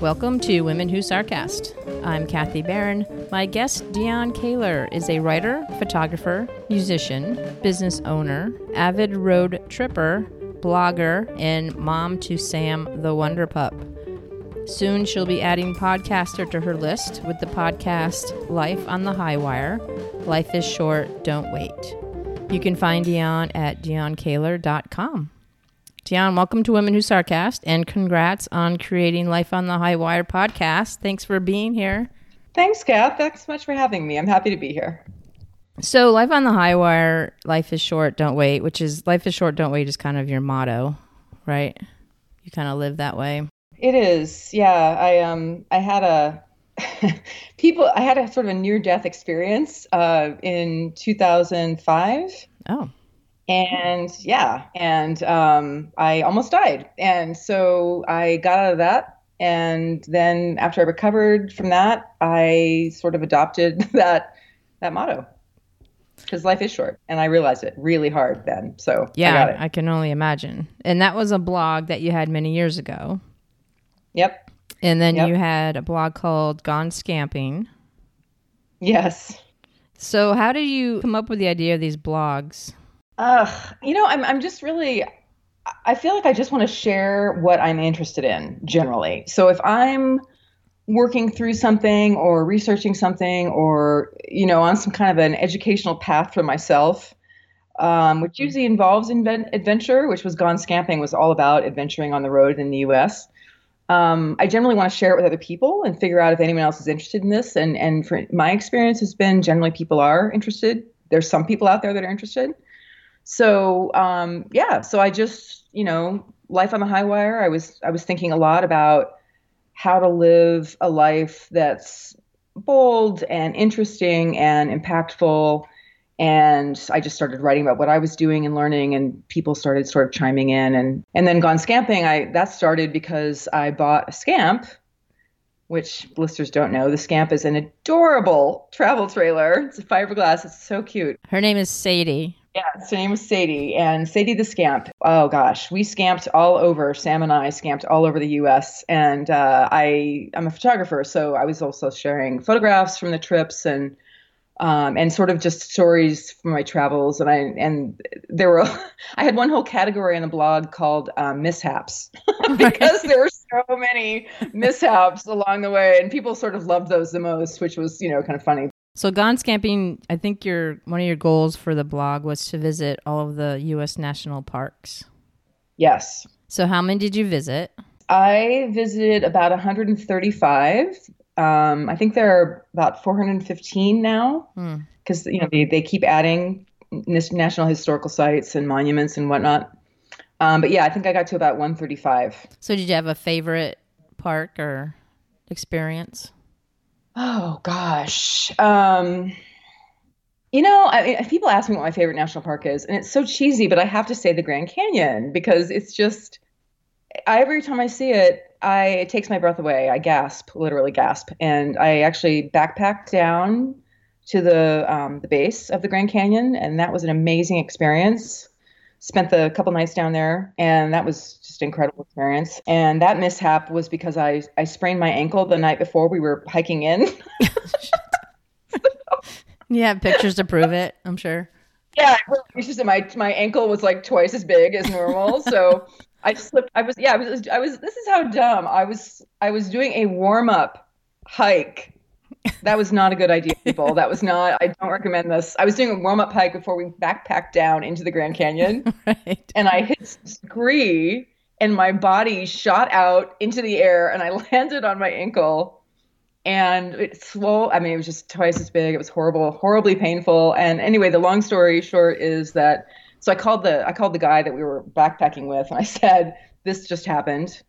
Welcome to Women Who Sarcast. I'm Kathy Barron. My guest, Dion Kaler, is a writer, photographer, musician, business owner, avid road tripper, blogger, and mom to Sam the Wonder Pup. Soon she'll be adding podcaster to her list with the podcast Life on the High Wire. Life is short, don't wait. You can find Dion at dionkaler.com. Dion, welcome to Women Who Sarcast, and congrats on creating Life on the High Wire podcast. Thanks for being here. Thanks, Kath. Thanks so much for having me. I'm happy to be here. So, Life on the High Wire, Life is short, don't wait, which is Life is short, don't wait is kind of your motto, right? You kind of live that way. It is. Yeah, I um I had a people I had a sort of a near death experience uh in 2005. Oh and yeah and um, i almost died. And so i got out of that and then after i recovered from that i sort of adopted that that motto. Because life is short and i realized it really hard then so yeah I, I can only imagine. And that was a blog that you had many years ago. Yep. And then Yep. you had a blog called gone scamping. Yes. So how did you come up with the idea of these blogs Ugh, you know, I'm I'm just really I feel like I just want to share what I'm interested in generally. So if I'm working through something or researching something or you know on some kind of an educational path for myself, um, which usually involves inven- adventure, which was Gone Scamping was all about adventuring on the road in the U.S. Um, I generally want to share it with other people and figure out if anyone else is interested in this. And and for my experience has been generally people are interested. There's some people out there that are interested. So um, yeah, so I just you know life on the high wire. I was I was thinking a lot about how to live a life that's bold and interesting and impactful. And I just started writing about what I was doing and learning, and people started sort of chiming in. And and then gone scamping. I that started because I bought a scamp, which listeners don't know. The scamp is an adorable travel trailer. It's a fiberglass. It's so cute. her name is sadie Yeah, her name was Sadie, and Sadie the Scamp. Oh gosh, we scamped all over. Sam and I scamped all over the U.S. And uh, I, I'm a photographer, so I was also sharing photographs from the trips and um, and sort of just stories from my travels. And I and there were, I had one whole category on the blog called um, mishaps because there were so many mishaps along the way, and people sort of loved those the most, which was you know kind of funny. So gone scamping i think your one of your goals for the blog was to visit all of the u.s national parks Yes. so how many did you visit I visited about 135. Um, I think there are about 415 now Hmm. because you know they, they keep adding national historical sites and monuments and whatnot. Um, but yeah, I think I got to about 135. so did you have a favorite park or experience Oh gosh. Um, you know, I people ask me what my favorite national park is, and it's so cheesy, but I have to say the Grand Canyon because it's just I, every time I see it, I it takes my breath away. I gasp, literally gasp, and I actually backpacked down to the um, the base of the Grand Canyon, and that was an amazing experience. Spent the couple nights down there, and that was just an incredible experience. And that mishap was because I I sprained my ankle the night before we were hiking in. you have pictures to prove it i'm sure Yeah, it's just my my ankle was like twice as big as normal, so I slipped. I was yeah, I was I was. This is how dumb I was. I was doing a warm up hike. That was not a good idea, people. That was not. I don't recommend this. I was doing a warm up hike before we backpacked down into the Grand Canyon, right and I hit scree, and my body shot out into the air, and I landed on my ankle and it swole. I mean, it was just twice as big. It was horrible, horribly painful. And anyway, the long story short is that so I called the I called the guy that we were backpacking with, and I said, "This just happened.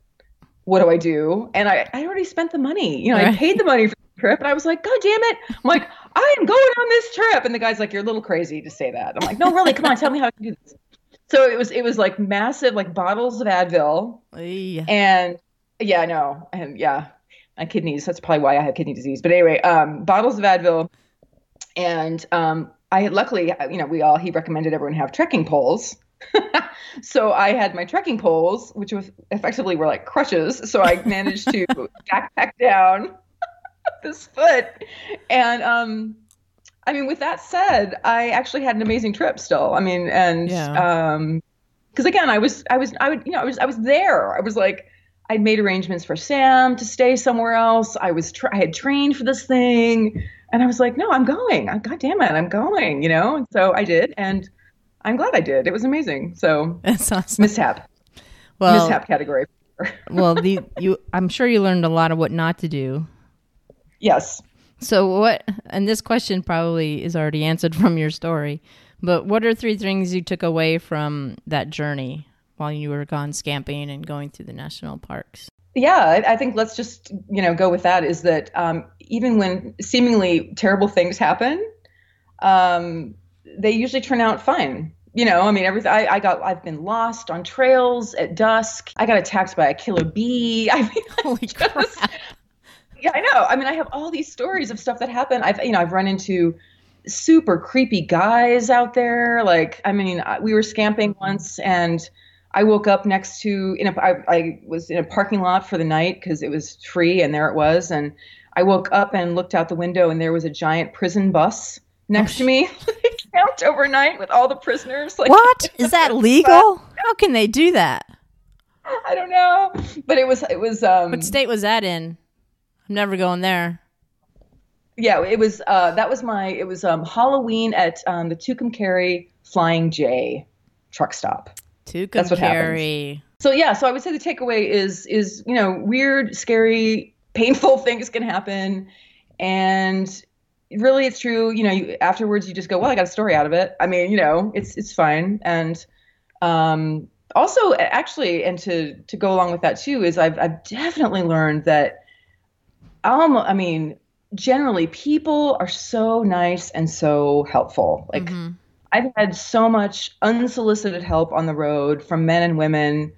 What do I do?" And I I already spent the money. You know, I paid the money for trip, and I was like, "God damn it!" I'm like, "I am going on this trip," and the guy's like, "You're a little crazy to say that." I'm like, "No, really, come on, tell me how I can do this." So it was it was like massive, like bottles of Advil, Yeah. and yeah, I know. And yeah, my kidneys. That's probably why I have kidney disease. But anyway, um, bottles of Advil. And um, I had luckily, you know, we all, he recommended everyone have trekking poles. so I had my trekking poles, which was effectively were like crutches. So I managed to backpack down this foot. And um, I mean, with that said, I actually had an amazing trip still. I mean, and Yeah. um, because again, I was, I was, I would, you know, I was, I was there. I was like, I'd made arrangements for Sam to stay somewhere else. I was, tra- I had trained for this thing, and I was like, no, I'm going. I, God damn it, I'm going. You know, and so I did, and I'm glad I did. It was amazing. So That's awesome. mishap, Well, mishap category. well, the you. I'm sure you learned a lot of what not to do. Yes. So what? And this question probably is already answered from your story. But what are three things you took away from that journey while you were gone scamping and going through the national parks? Yeah, I, I think let's just you know go with that. Is that um, even when seemingly terrible things happen, um, they usually turn out fine. You know, I mean, everything. I, I got. I've been lost on trails at dusk. I got attacked by a killer bee. I mean, Holy crap! Yeah, I know. I mean, I have all these stories of stuff that happened. I've, you know, I've run into super creepy guys out there. Like, I mean, we were scamping once, and I woke up next to, in a, I, I was in a parking lot for the night because it was free, and there it was. And I woke up and looked out the window, and there was a giant prison bus next to me, camped overnight with all the prisoners. Like, What is that legal? How can they do that? I don't know, but it was, it was. Um, What state was that in? I'm never going there. Yeah, it was. Uh, that was my. It was um, Halloween at um, the Tucumcari Flying J truck stop. That's what Tucumcari. So yeah, so I would say the takeaway is is you know weird, scary, painful things can happen, and really it's true. You know, you, afterwards you just go, well, I got a story out of it. I mean, you know, it's it's fine. And um, also, actually, and to to go along with that too is I've I've definitely learned that. Um, I mean, generally people are so nice and so helpful. Like Mhm. I've had so much unsolicited help on the road from men and women.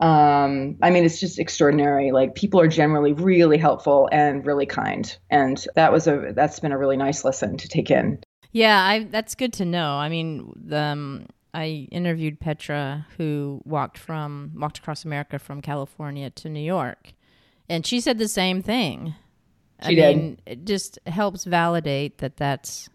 Um, I mean, it's just extraordinary. Like people are generally really helpful and really kind, and that was a that's been a really nice lesson to take in. Yeah, I, that's good to know. I mean, the, um, I interviewed Petra, who walked from walked across America from California to New York, and she said the same thing. I She did. mean, it just helps validate that that's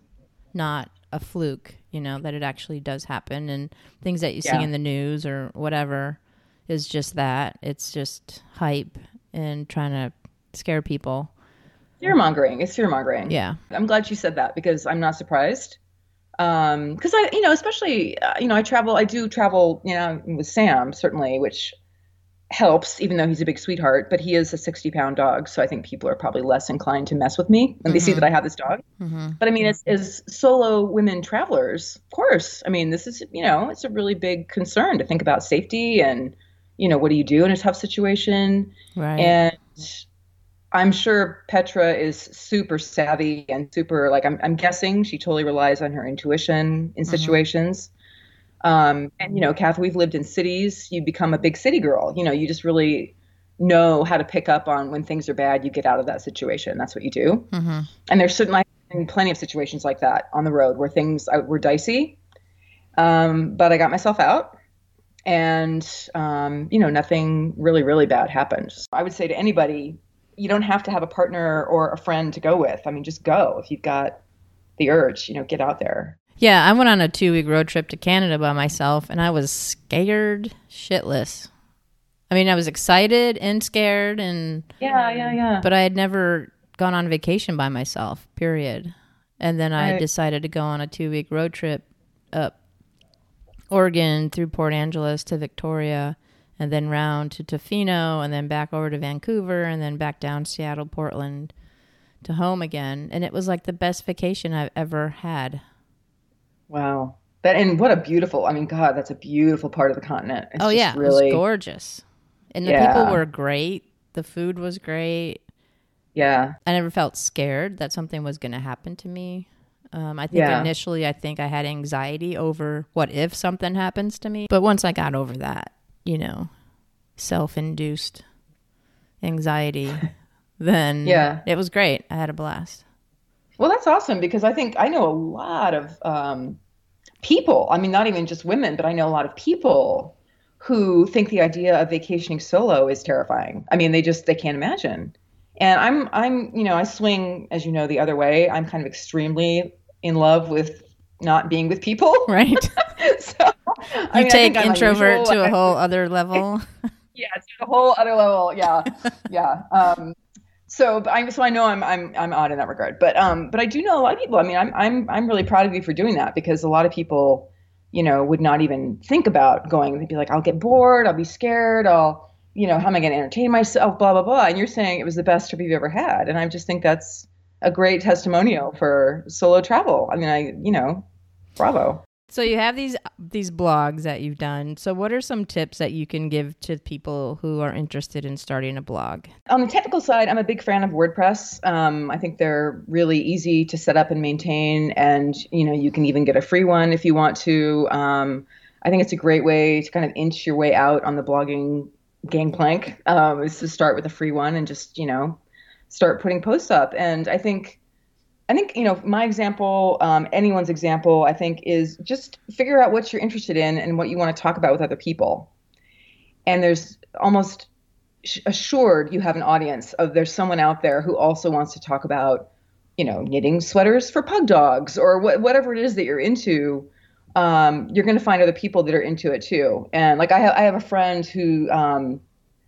not a fluke. You know that it actually does happen, and things that you see in the news or whatever is just that. It's just hype and trying to scare people. Fear mongering. It's fear mongering. Yeah. I'm glad you said that because I'm not surprised. Um, because I, you know, especially, uh, you know, I travel, I do travel, you know, with Sam certainly, which helps, even though he's a big sweetheart. But he is a 60 pound dog, so I think people are probably less inclined to mess with me when they see that I have this dog. hmm But I mean, as, as solo women travelers, of course, I mean, this is, you know, it's a really big concern to think about safety and, you know, what do you do in a tough situation? Right. And I'm sure Petra is super savvy and super like I'm I'm guessing she totally relies on her intuition in Mhm. situations. Um, and you know, Kath, we've lived in cities. You become a big city girl. You know, you just really know how to pick up on when things are bad. You get out of that situation. That's what you do. hmm And there's certainly plenty of situations like that on the road where things uh, were dicey. Um, but I got myself out, and um, you know, nothing really, really bad happened. I would say to anybody, you don't have to have a partner or a friend to go with. I mean, just go if you've got the urge. You know, get out there. Yeah, I went on a two week road trip to Canada by myself and I was scared shitless. I mean, I was excited and scared and Yeah, yeah, yeah. but I had never gone on vacation by myself, period. And then I decided to go on a two week road trip up Oregon through Port Angeles to Victoria and then round to Tofino and then back over to Vancouver and then back down Seattle, Portland to home again. And it was like the best vacation I've ever had. Wow. That and what a beautiful. I mean, God, that's a beautiful part of the continent. It's oh just yeah, it really was gorgeous, and the Yeah. people were great. The food was great. yeah. I never felt scared that something was going to happen to me. Um, I think Yeah. initially, I think I had anxiety over what if something happens to me. But once I got over that, you know, self-induced anxiety, then Yeah. it was great. I had a blast. Well, that's awesome because I think I know a lot of um, people. I mean, not even just women, but I know a lot of people who think the idea of vacationing solo is terrifying. I mean, they just they can't imagine. And I'm I'm you know I swing as you know the other way. I'm kind of extremely in love with not being with people. Right. so you I mean, take introvert to a whole other level. yeah, to a whole other level. Yeah, yeah. Um, so I so I know I'm I'm I'm odd in that regard, but um, but I do know a lot of people. I mean, I'm I'm I'm really proud of you for doing that because a lot of people, you know, would not even think about going. They'd be like, I'll get bored, I'll be scared, I'll, you know, how am I going to entertain myself, blah blah blah. And you're saying it was the best trip you've ever had, and I just think that's a great testimonial for solo travel. I mean, I you know, bravo. So you have these these blogs that you've done. So what are some tips that you can give to people who are interested in starting a blog? On the technical side, I'm a big fan of WordPress. Um, I think they're really easy to set up and maintain, and you know you can even get a free one if you want to. Um, I think it's a great way to kind of inch your way out on the blogging gangplank. Um, is to start with a free one and just you know start putting posts up. And I think I think you know my example, um, anyone's example, I think is just figure out what you're interested in and what you want to talk about with other people. And there's almost assured you have an audience of there's someone out there who also wants to talk about, you know, knitting sweaters for pug dogs or wh- whatever it is that you're into. Um, you're going to find other people that are into it too. And like I have, I have a friend who um,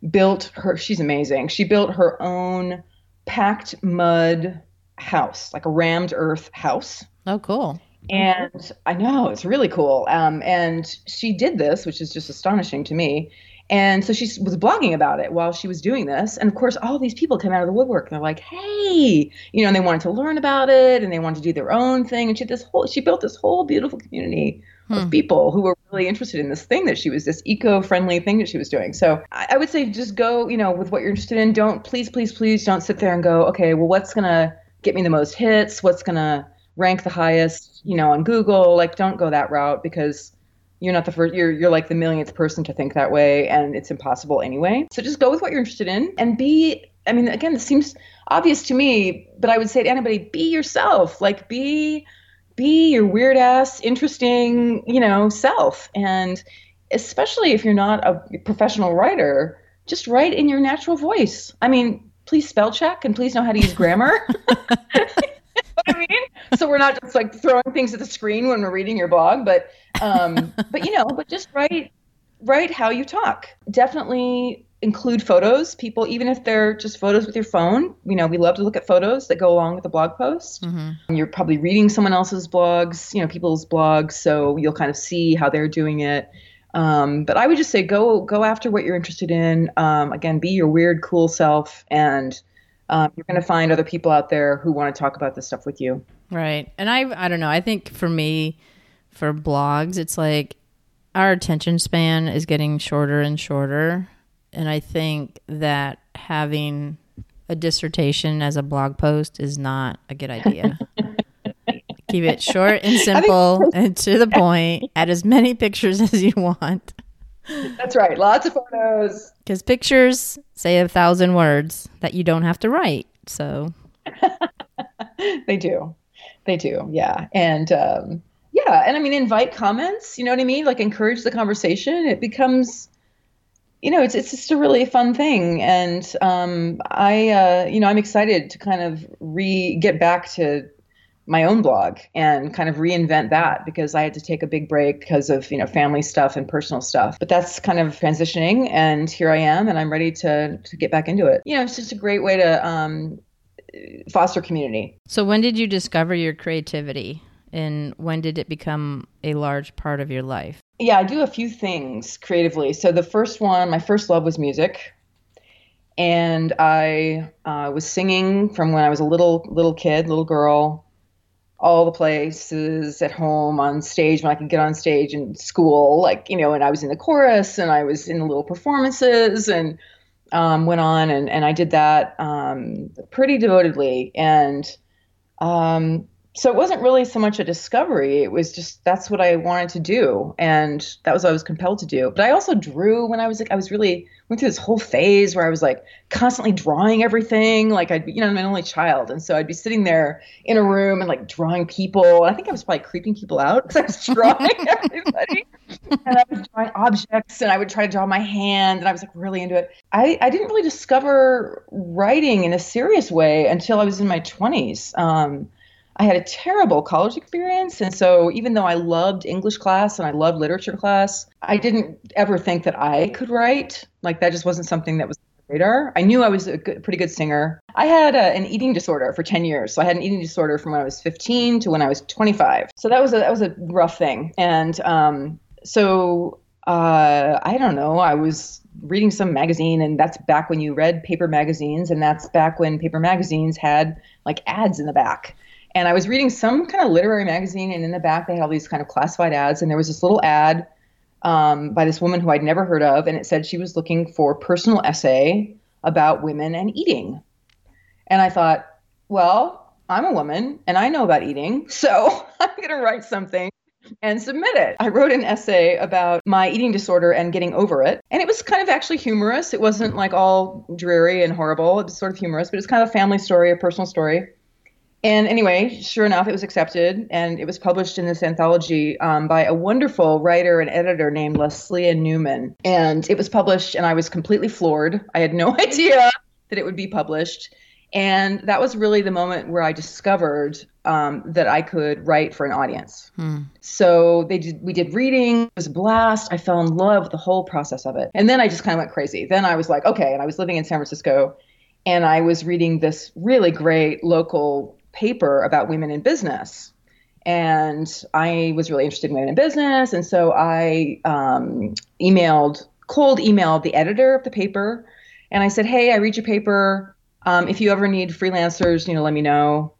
built her. She's amazing. She built her own packed mud house, like a rammed earth house. Oh, cool. And I know it's really cool. Um, and she did this, which is just astonishing to me. And so she was blogging about it while she was doing this. And of course, all these people come out of the woodwork. And They're like, "Hey," you know, and they wanted to learn about it and they wanted to do their own thing. And she this whole she built this whole beautiful community hmm. of people who were really interested in this thing that she was this eco-friendly thing that she was doing. So I, I would say just go, you know, with what you're interested in. Don't please, please, please don't sit there and go, okay, well, what's gonna get me the most hits, what's going to rank the highest, you know, on Google. Like, don't go that route because you're not the first you're you're like the millionth person to think that way and it's impossible anyway. So just go with what you're interested in and be i mean again this seems obvious to me but i would say to anybody be yourself. Like be be your weird ass interesting you know self. And especially if you're not a professional writer just write in your natural voice. I mean please spell check and please know how to use grammar. I mean? So we're not just like throwing things at the screen when we're reading your blog, but um, but you know, but just write write how you talk. Definitely include photos. People, even if they're just photos with your phone, you know, we love to look at photos that go along with the blog post. Mm-hmm. You're probably reading someone else's blogs, you know, people's blogs, so you'll kind of see how they're doing it. Um, but I would just say go go after what you're interested in. Um, again, be your weird, cool self, and um, you're going to find other people out there who want to talk about this stuff with you. Right. And I I don't know. I think for me, for blogs, it's like our attention span is getting shorter and shorter, and I think that having a dissertation as a blog post is not a good idea. Keep it short and simple and to the point. Add as many pictures as you want. That's right. Lots of photos. Because pictures say a thousand words that you don't have to write. So they do. They do. Yeah. And um, yeah. And I mean, invite comments. You know what I mean? Like encourage the conversation. It becomes you know, it's it's just a really fun thing, and um, I, uh, you know, I'm excited to kind of re get back to my own blog and kind of reinvent that because I had to take a big break because of, you know, family stuff and personal stuff. But that's kind of transitioning and here I am and I'm ready to to get back into it. You know, it's just a great way to um, foster community. So when did you discover your creativity and when did it become a large part of your life? Yeah, I do a few things creatively. So the first one, my first love was music and I uh, was singing from when I was a little little kid, little girl, all the places at home on stage when I could get on stage in school, like, you know, and I was in the chorus and I was in the little performances and um, went on and, and I did that um, pretty devotedly. And um, so it wasn't really so much a discovery. It was just that's what I wanted to do, and that was what I was compelled to do. But I also drew when I was like I was really went through this whole phase where I was like constantly drawing everything. Like I'd be, you know I'm an only child, and so I'd be sitting there in a room and like drawing people. I think I was probably creeping people out because I was drawing everybody, and I was drawing objects, and I would try to draw my hand, and I was like really into it. I I didn't really discover writing in a serious way until I was in my 20s. Um, I had a terrible college experience. And so, even though I loved English class and I loved literature class, I didn't ever think that I could write. Like, that just wasn't something that was radar. I knew I was a good, pretty good singer. I had a, an eating disorder for 10 years. So, I had an eating disorder from when I was 15 to when I was 25. So, that was a, that was a rough thing. And um, so, uh, I don't know. I was reading some magazine, and that's back when you read paper magazines, and that's back when paper magazines had like ads in the back. And I was reading some kind of literary magazine, and in the back they had all these kind of classified ads. And there was this little ad um, by this woman who I'd never heard of, and it said she was looking for personal essay about women and eating. And I thought, well, I'm a woman and I know about eating, so I'm going to write something and submit it. I wrote an essay about my eating disorder and getting over it. And it was kind of actually humorous. It wasn't like all dreary and horrible. It was sort of humorous, but it's kind of a family story, a personal story. And anyway, sure enough, it was accepted and it was published in this anthology um, by a wonderful writer and editor named Lesléa Newman. And it was published, and I was completely floored. I had no idea that it would be published. And that was really the moment where I discovered um, that I could write for an audience. Hmm. So they did, we did reading. It was a blast. I fell in love with the whole process of it. And then I just kind of went crazy. Then I was like, okay. And I was living in San Francisco, and I was reading this really great local paper about women in business. And I was really interested in women in business. And so I um, emailed, cold emailed the editor of the paper. And I said, hey, I read your paper. Um, if you ever need freelancers, you know, let me know.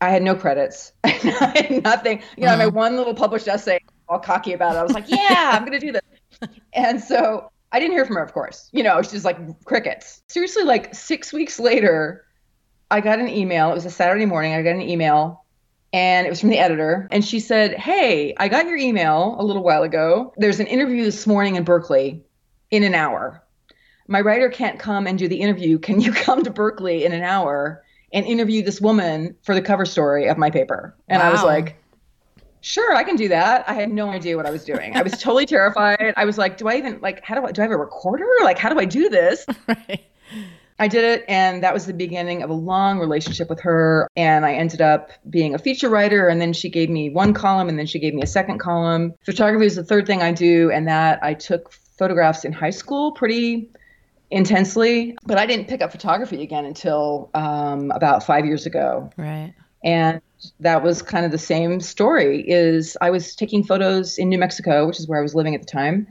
I had no credits. I had nothing. You know, mm-hmm. my one little published essay, all cocky about it. I was like, yeah, I'm going to do this. And so I didn't hear from her, of course. You know, she's like crickets. Seriously, like six weeks later, I got an email. It was a Saturday morning. I got an email and it was from the editor. And she said, Hey, I got your email a little while ago. There's an interview this morning in Berkeley in an hour. My writer can't come and do the interview. Can you come to Berkeley in an hour and interview this woman for the cover story of my paper? And wow. I was like, Sure, I can do that. I had no idea what I was doing. I was totally terrified. I was like, do I even like how do I do I have a recorder? Like how do I do this? right. I did it, and that was the beginning of a long relationship with her. And I ended up being a feature writer, and then she gave me one column, and then she gave me a second column. Photography is the third thing I do, and that I took photographs in high school pretty intensely, but I didn't pick up photography again until um, about five years ago. Right. And that was kind of the same story. Is I was taking photos in New Mexico, which is where I was living at the time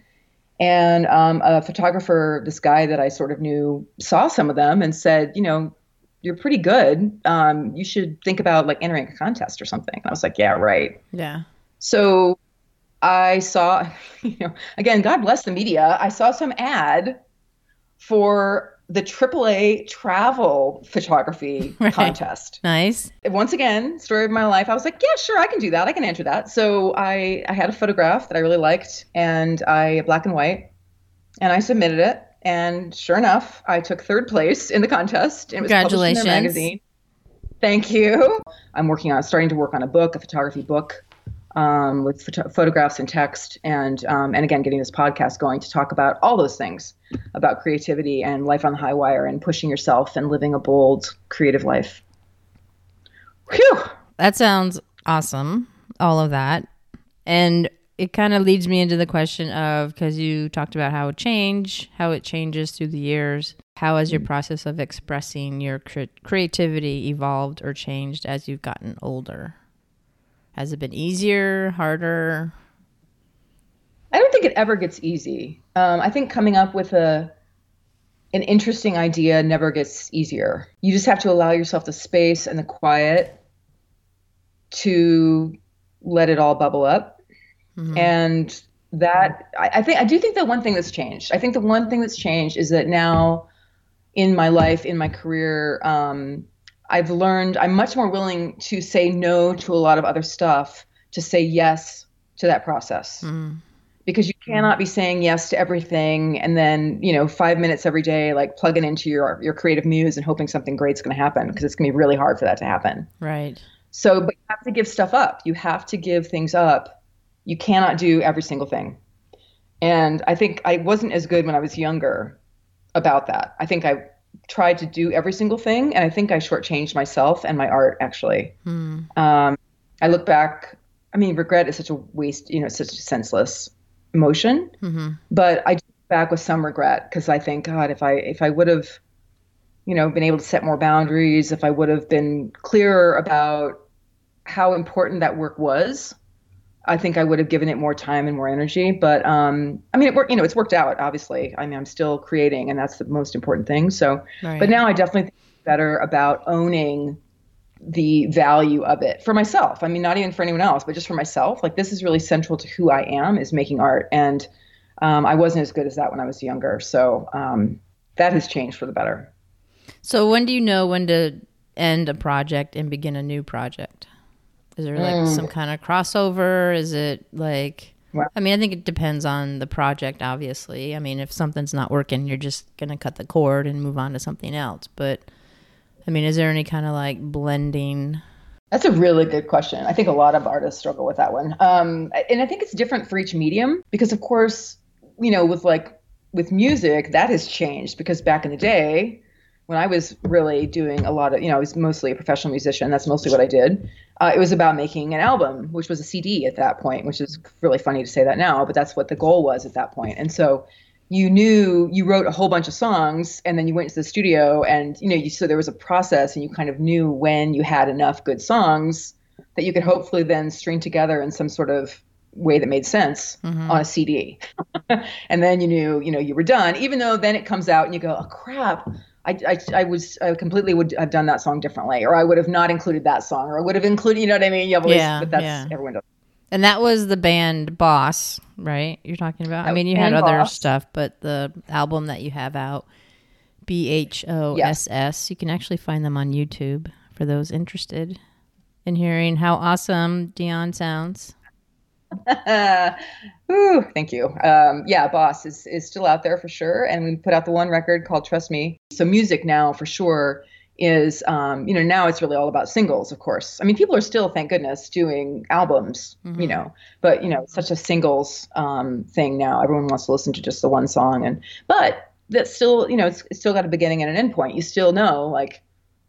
and um, a photographer, this guy that I sort of knew, saw some of them and said, you know, you're pretty good. Um, you should think about like entering a contest or something. And I was like, yeah, right. Yeah. So I saw, you know, again, God bless the media. I saw some ad for the AAA travel photography right. contest. Nice. Once again, story of my life. I was like, yeah, sure, I can do that. I can enter that. So I, I had a photograph that I really liked and I black and white and I submitted it. And sure enough, I took third place in the contest. It was Congratulations. published in their magazine. Thank you. I'm working on starting to work on a book, a photography book um, with photo- photographs and text, and um, and again, getting this podcast going to talk about all those things about creativity and life on the high wire and pushing yourself and living a bold, creative life. Whew. That sounds awesome. All of that, and it kind of leads me into the question of because you talked about how it change, how it changes through the years. How has your process of expressing your cre- creativity evolved or changed as you've gotten older? Has it been easier, harder? I don't think it ever gets easy. Um, I think coming up with a an interesting idea never gets easier. You just have to allow yourself the space and the quiet to let it all bubble up. Mm-hmm. And that I, I, think I do think that one thing that's changed. I think the one thing that's changed is that now in my life, in my career, um, I've learned I'm much more willing to say no to a lot of other stuff to say yes to that process. Mm. Because you cannot be saying yes to everything and then, you know, five minutes every day, like plugging into your your creative muse and hoping something great's gonna happen because it's gonna be really hard for that to happen. Right. So but you have to give stuff up. You have to give things up. You cannot do every single thing. And I think I wasn't as good when I was younger about that. I think I tried to do every single thing, and I think I shortchanged myself and my art actually. Hmm. Um, I look back. I mean, regret is such a waste. You know, such a senseless emotion. Mm-hmm. But I look back with some regret because I think, God, if I if I would have, you know, been able to set more boundaries, if I would have been clearer about how important that work was, I think I would have given it more time and more energy. But um, I mean, it worked. You know, it's worked out. Obviously, I mean, I'm still creating, and that's the most important thing. So, right. but now I definitely think better about owning the value of it for myself. I mean, not even for anyone else, but just for myself. Like this is really central to who I am is making art, and um, I wasn't as good as that when I was younger. So um, that has changed for the better. So when do you know when to end a project and begin a new project? Is there like mm. some kind of crossover? Is it like I mean, I think it depends on the project, obviously. I mean, if something's not working, you're just going to cut the cord and move on to something else. But, I mean, is there any kind of like blending? That's a really good question. I think a lot of artists struggle with that one. Um, and I think it's different for each medium because, of course, you know, with like with music, that has changed because back in the day, when I was really doing a lot of, you know, I was mostly a professional musician. That's mostly what I did. Uh, it was about making an album, which was a CD at that point, which is really funny to say that now, but that's what the goal was at that point. And so you knew you wrote a whole bunch of songs and then you went to the studio and, you know, you, so there was a process and you kind of knew when you had enough good songs that you could hopefully then string together in some sort of way that made sense mm-hmm. on a CD. and then you knew, you know, you were done, even though then it comes out and you go, oh crap, I, I, I, was I completely would have done that song differently, or I would have not included that song, or I would have included, you know what I mean? You always, yeah, but that's yeah. everyone does. And that was the band Boss, right? You're talking about. I mean, you had other Boss. stuff, but the album that you have out, B H O S S, you can actually find them on YouTube for those interested in hearing how awesome Dion sounds. Ooh, thank you. Um, yeah, Boss is, is still out there for sure. And we put out the one record called Trust Me. So music now for sure is, um, you know, now it's really all about singles, of course. I mean, people are still, thank goodness, doing albums, mm-hmm. you know, but, you know, such a singles um, thing now. Everyone wants to listen to just the one song. And, but that's still, you know, it's, it's still got a beginning and an end point. You still know, like,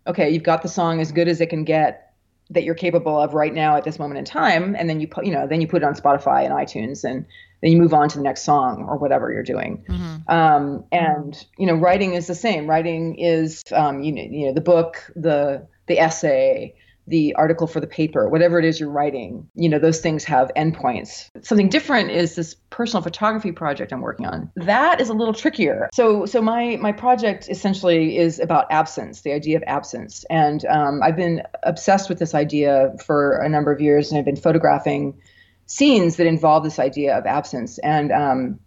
okay, you've got the song as good as it can get that you're capable of right now at this moment in time and then you put you know then you put it on spotify and itunes and then you move on to the next song or whatever you're doing mm-hmm. um, and you know writing is the same writing is um, you, know, you know the book the the essay the article for the paper, whatever it is you're writing, you know, those things have endpoints. Something different is this personal photography project I'm working on. That is a little trickier. So, so my my project essentially is about absence, the idea of absence, and um, I've been obsessed with this idea for a number of years, and I've been photographing scenes that involve this idea of absence. And um,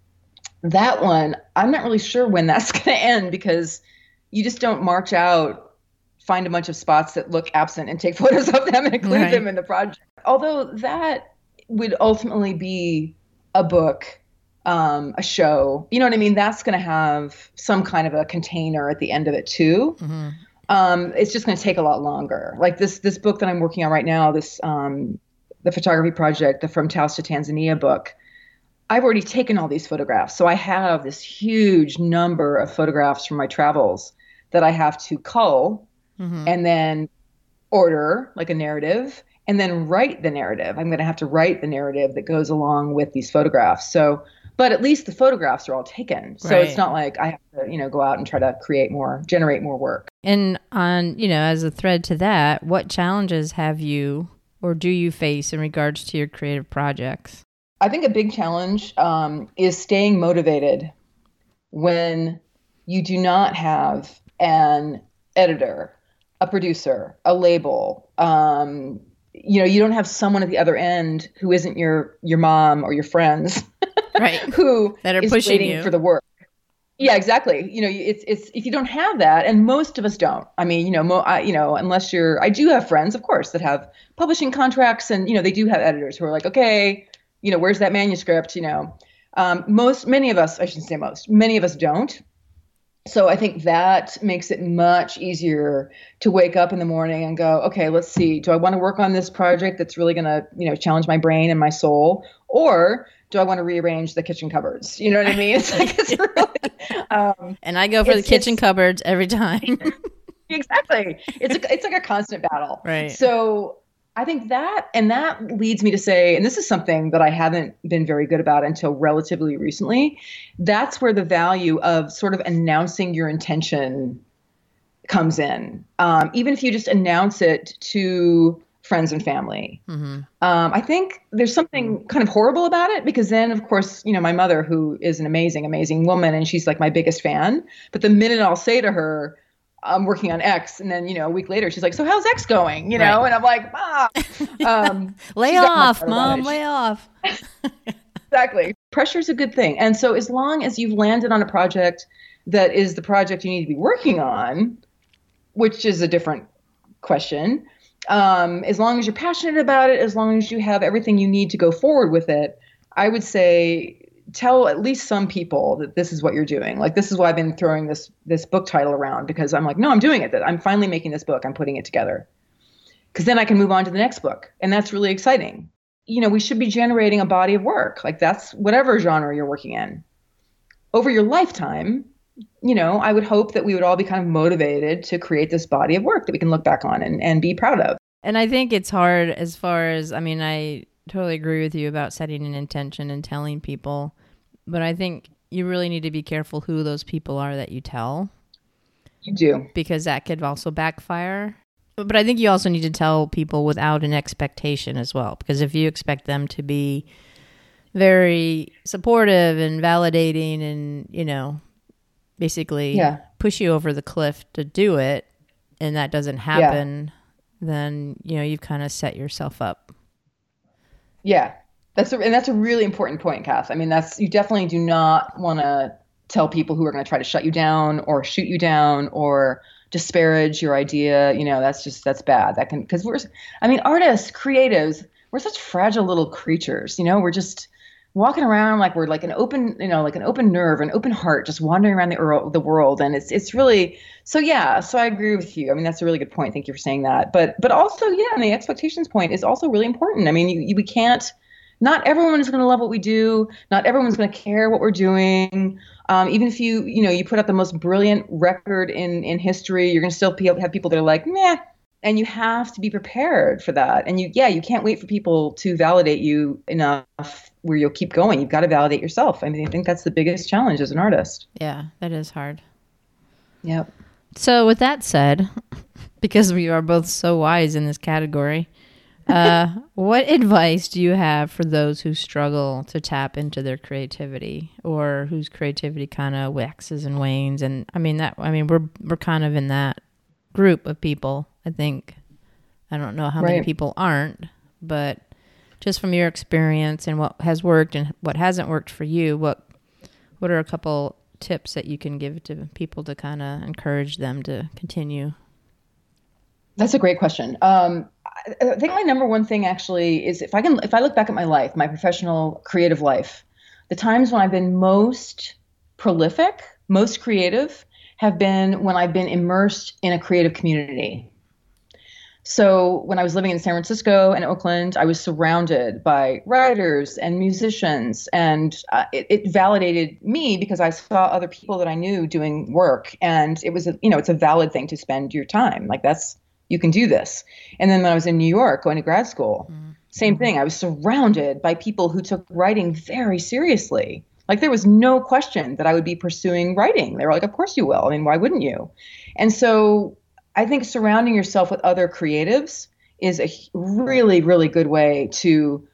that one, I'm not really sure when that's going to end because you just don't march out find a bunch of spots that look absent and take photos of them and include right. them in the project. Although that would ultimately be a book, um, a show, you know what I mean? That's going to have some kind of a container at the end of it too. Mm-hmm. Um, it's just going to take a lot longer. Like this this book that I'm working on right now, this um, the photography project, the From Taos to Tanzania book. I've already taken all these photographs, so I have this huge number of photographs from my travels that I have to cull mm-hmm. and then order like a narrative and then write the narrative. I'm going to have to write the narrative that goes along with these photographs. So, but at least the photographs are all taken. So right. it's not like I have to, you know, go out and try to create more, generate more work. And on, you know, as a thread to that, what challenges have you or do you face in regards to your creative projects? I think a big challenge um, is staying motivated when you do not have an editor a producer, a label. Um, you know, you don't have someone at the other end who isn't your your mom or your friends, right? who that are pushing you for the work. Yeah, exactly. You know, it's it's if you don't have that, and most of us don't. I mean, you know, mo, I, you know, unless you're, I do have friends, of course, that have publishing contracts, and you know, they do have editors who are like, okay, you know, where's that manuscript? You know, um, most, many of us, I shouldn't say most, many of us don't. So I think that makes it much easier to wake up in the morning and go, okay, let's see, do I want to work on this project that's really going to, you know, challenge my brain and my soul, or do I want to rearrange the kitchen cupboards? You know what I mean? It's like it's really, um, and I go for the kitchen cupboards every time. exactly. It's a, it's like a constant battle. Right. So I think that, and that leads me to say, and this is something that I haven't been very good about until relatively recently. That's where the value of sort of announcing your intention comes in. Um, even if you just announce it to friends and family. Mm-hmm. Um, I think there's something kind of horrible about it because then, of course, you know, my mother, who is an amazing, amazing woman, and she's like my biggest fan. But the minute I'll say to her, I'm working on X, and then you know a week later she's like, "So how's X going?" You know, right. and I'm like, "Ah, um, lay off, mom, lay off." exactly. Pressure is a good thing, and so as long as you've landed on a project that is the project you need to be working on, which is a different question. Um, as long as you're passionate about it, as long as you have everything you need to go forward with it, I would say tell at least some people that this is what you're doing. Like this is why I've been throwing this this book title around because I'm like, no, I'm doing it. That I'm finally making this book. I'm putting it together. Because then I can move on to the next book, and that's really exciting. You know, we should be generating a body of work. Like that's whatever genre you're working in. Over your lifetime, you know, I would hope that we would all be kind of motivated to create this body of work that we can look back on and, and be proud of. And I think it's hard as far as I mean, I totally agree with you about setting an intention and telling people, but I think you really need to be careful who those people are that you tell. You do. Because that could also backfire. But I think you also need to tell people without an expectation as well. Because if you expect them to be very supportive and validating and, you know, basically yeah. push you over the cliff to do it and that doesn't happen, yeah. then, you know, you've kind of set yourself up yeah, that's a, and that's a really important point, Kath. I mean, that's you definitely do not want to tell people who are going to try to shut you down or shoot you down or disparage your idea. You know, that's just that's bad. That can because we're, I mean, artists, creatives, we're such fragile little creatures. You know, we're just walking around like we're like an open, you know, like an open nerve, an open heart, just wandering around the the world, and it's it's really so. Yeah, so I agree with you. I mean, that's a really good point. Thank you for saying that. But but also, yeah, and the expectations point is also really important. I mean, you, you, we can't. Not everyone is going to love what we do. Not everyone's going to care what we're doing. Um, even if you, you know, you put out the most brilliant record in in history, you're going to still have people that are like, meh, and you have to be prepared for that. And you yeah you can't wait for people to validate you enough where you'll keep going. You've got to validate yourself. I mean i think that's the biggest challenge as an artist. Yeah that is hard. Yep. So with that said because we are both so wise in this category uh, what advice do you have for those who struggle to tap into their creativity or whose creativity kind of waxes and wanes and i mean that i mean we're we're kind of in that group of people I think. I don't know how right. many people aren't, but just from your experience and what has worked and what hasn't worked for you, what what are a couple tips that you can give to people to kind of encourage them to continue? That's a great question. Um, I think my number one thing actually is if I can, if I look back at my life, my professional creative life, the times when I've been most prolific, most creative, have been when I've been immersed in a creative community. So when I was living in San Francisco and Oakland, I was surrounded by writers and musicians, and uh, it, it, validated me because I saw other people that I knew doing work, and it was a, you know it's a valid thing to spend your time. Like that's you can do this. And then when I was in New York going to grad school, mm-hmm. same thing. I was surrounded by people who took writing very seriously. Like there was no question that I would be pursuing writing. They were like, "Of course you will. I mean, why wouldn't you?" And so I think surrounding yourself with other creatives is a really, really good way to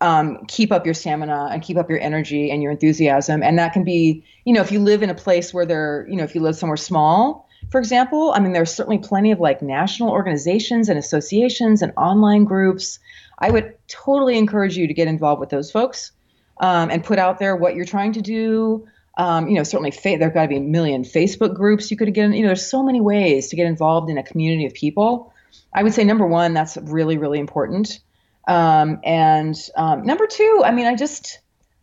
um, keep up your stamina and keep up your energy and your enthusiasm. And that can be, you know, if you live in a place where there, you know, if you live somewhere small, for example, I mean, there's certainly plenty of like national organizations and associations and online groups. I would totally encourage you to get involved with those folks um, and put out there what you're trying to do. Um, you know, certainly fa- there've got to be a million Facebook groups you could get in. You know, there's so many ways to get involved in a community of people. I would say number one, that's really, really important. Um, and um, number two, I mean, I just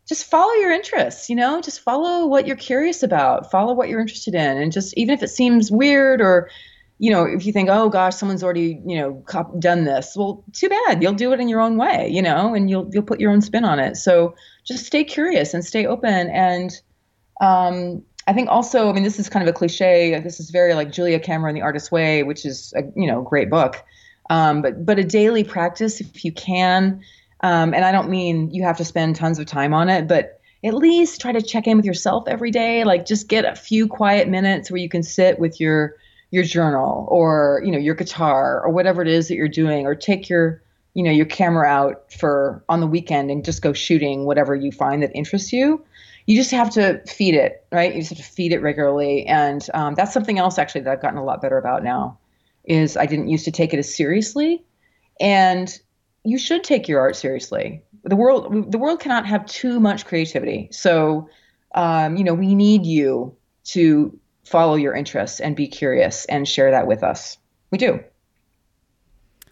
just follow your interests. You know, just follow what you're curious about. Follow what you're interested in, and just even if it seems weird or you know, if you think, oh gosh, someone's already, you know, done this, well, too bad. You'll do it in your own way, you know, and you'll you'll put your own spin on it. So just stay curious and stay open. And um, I think also, I mean, this is kind of a cliche. This is very like Julia Cameron, The Artist's Way, which is a you know great book. Um, but but a daily practice if you can. Um, and I don't mean you have to spend tons of time on it, but at least try to check in with yourself every day. Like just get a few quiet minutes where you can sit with your your journal or you know your guitar or whatever it is that you're doing or take your you know your camera out for on the weekend and just go shooting whatever you find that interests you. You just have to feed it right? You just have to feed it regularly. And um, that's something else actually that i've gotten a lot better about now is i didn't used to take it as seriously. And you should take your art seriously the world the world cannot have too much creativity so um, you know we need you to follow your interests and be curious and share that with us. We do.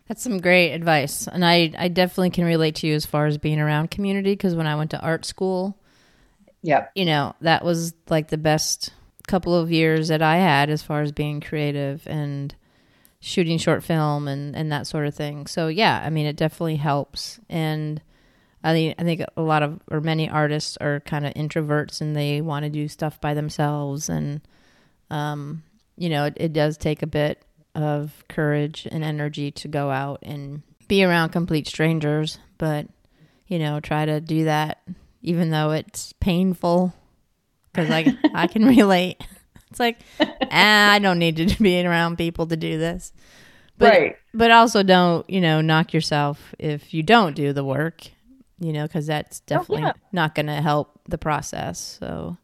That's some great advice. And I, I definitely can relate to you as far as being around community because when I went to art school, yeah, you know, that was like the best couple of years that I had as far as being creative and shooting short film and, and that sort of thing. So yeah, I mean it definitely helps. And I think I think a lot of or many artists are kind of introverts and they want to do stuff by themselves and um, you know, it, it does take a bit of courage and energy to go out and be around complete strangers, but you know, try to do that even though it's painful because I I can relate. It's like ah, I don't need to be around people to do this, but right. but also don't you know knock yourself if you don't do the work, you know, because that's definitely oh, yeah. not going to help the process. So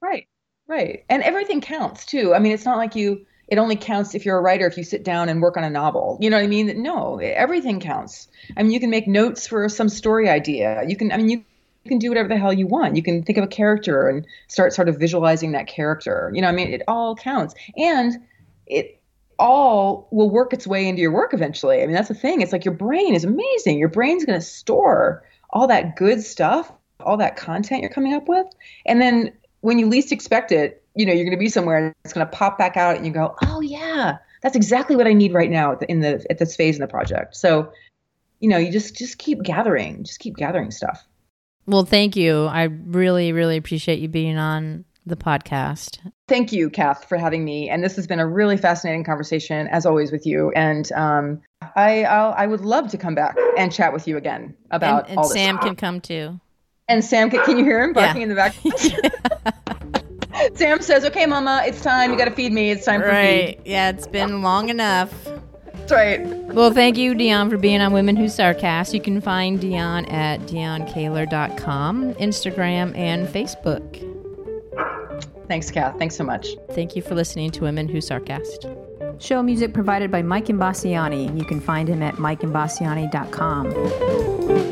right, Right. And everything counts too. I mean, it's not like you it only counts if you're a writer if you sit down and work on a novel. You know what I mean? No, everything counts. I mean, you can make notes for some story idea. You can I mean, you you can do whatever the hell you want. You can think of a character and start sort of visualizing that character. You know, I mean, it all counts. And it all will work its way into your work eventually. I mean, that's the thing. It's like your brain is amazing. Your brain's going to store all that good stuff, all that content you're coming up with. And then when you least expect it, you know, you're going to be somewhere and it's going to pop back out and you go, oh yeah, that's exactly what I need right now in the at this phase in the project. So, you know, you just just keep gathering, just keep gathering stuff. Well, thank you. I really, really appreciate you being on the podcast. Thank you, Kath, for having me. And this has been a really fascinating conversation, as always, with you. And um, I I'll, i would love to come back and chat with you again about and, and all this. Sam can come too. And Sam, can, can you hear him barking yeah. in the back? Sam says, "Okay, Mama, it's time. You got to feed me. It's time for right. feed." Yeah, it's been long enough. That's right. Well, thank you, Dion, for being on Women Who Sarcast. You can find Dion at dionkaler.com, Instagram, and Facebook. Thanks, Kath. Thanks so much. Thank you for listening to Women Who Sarcast. Show music provided by Mike Imbassiani. You can find him at mikeimbassiani.com.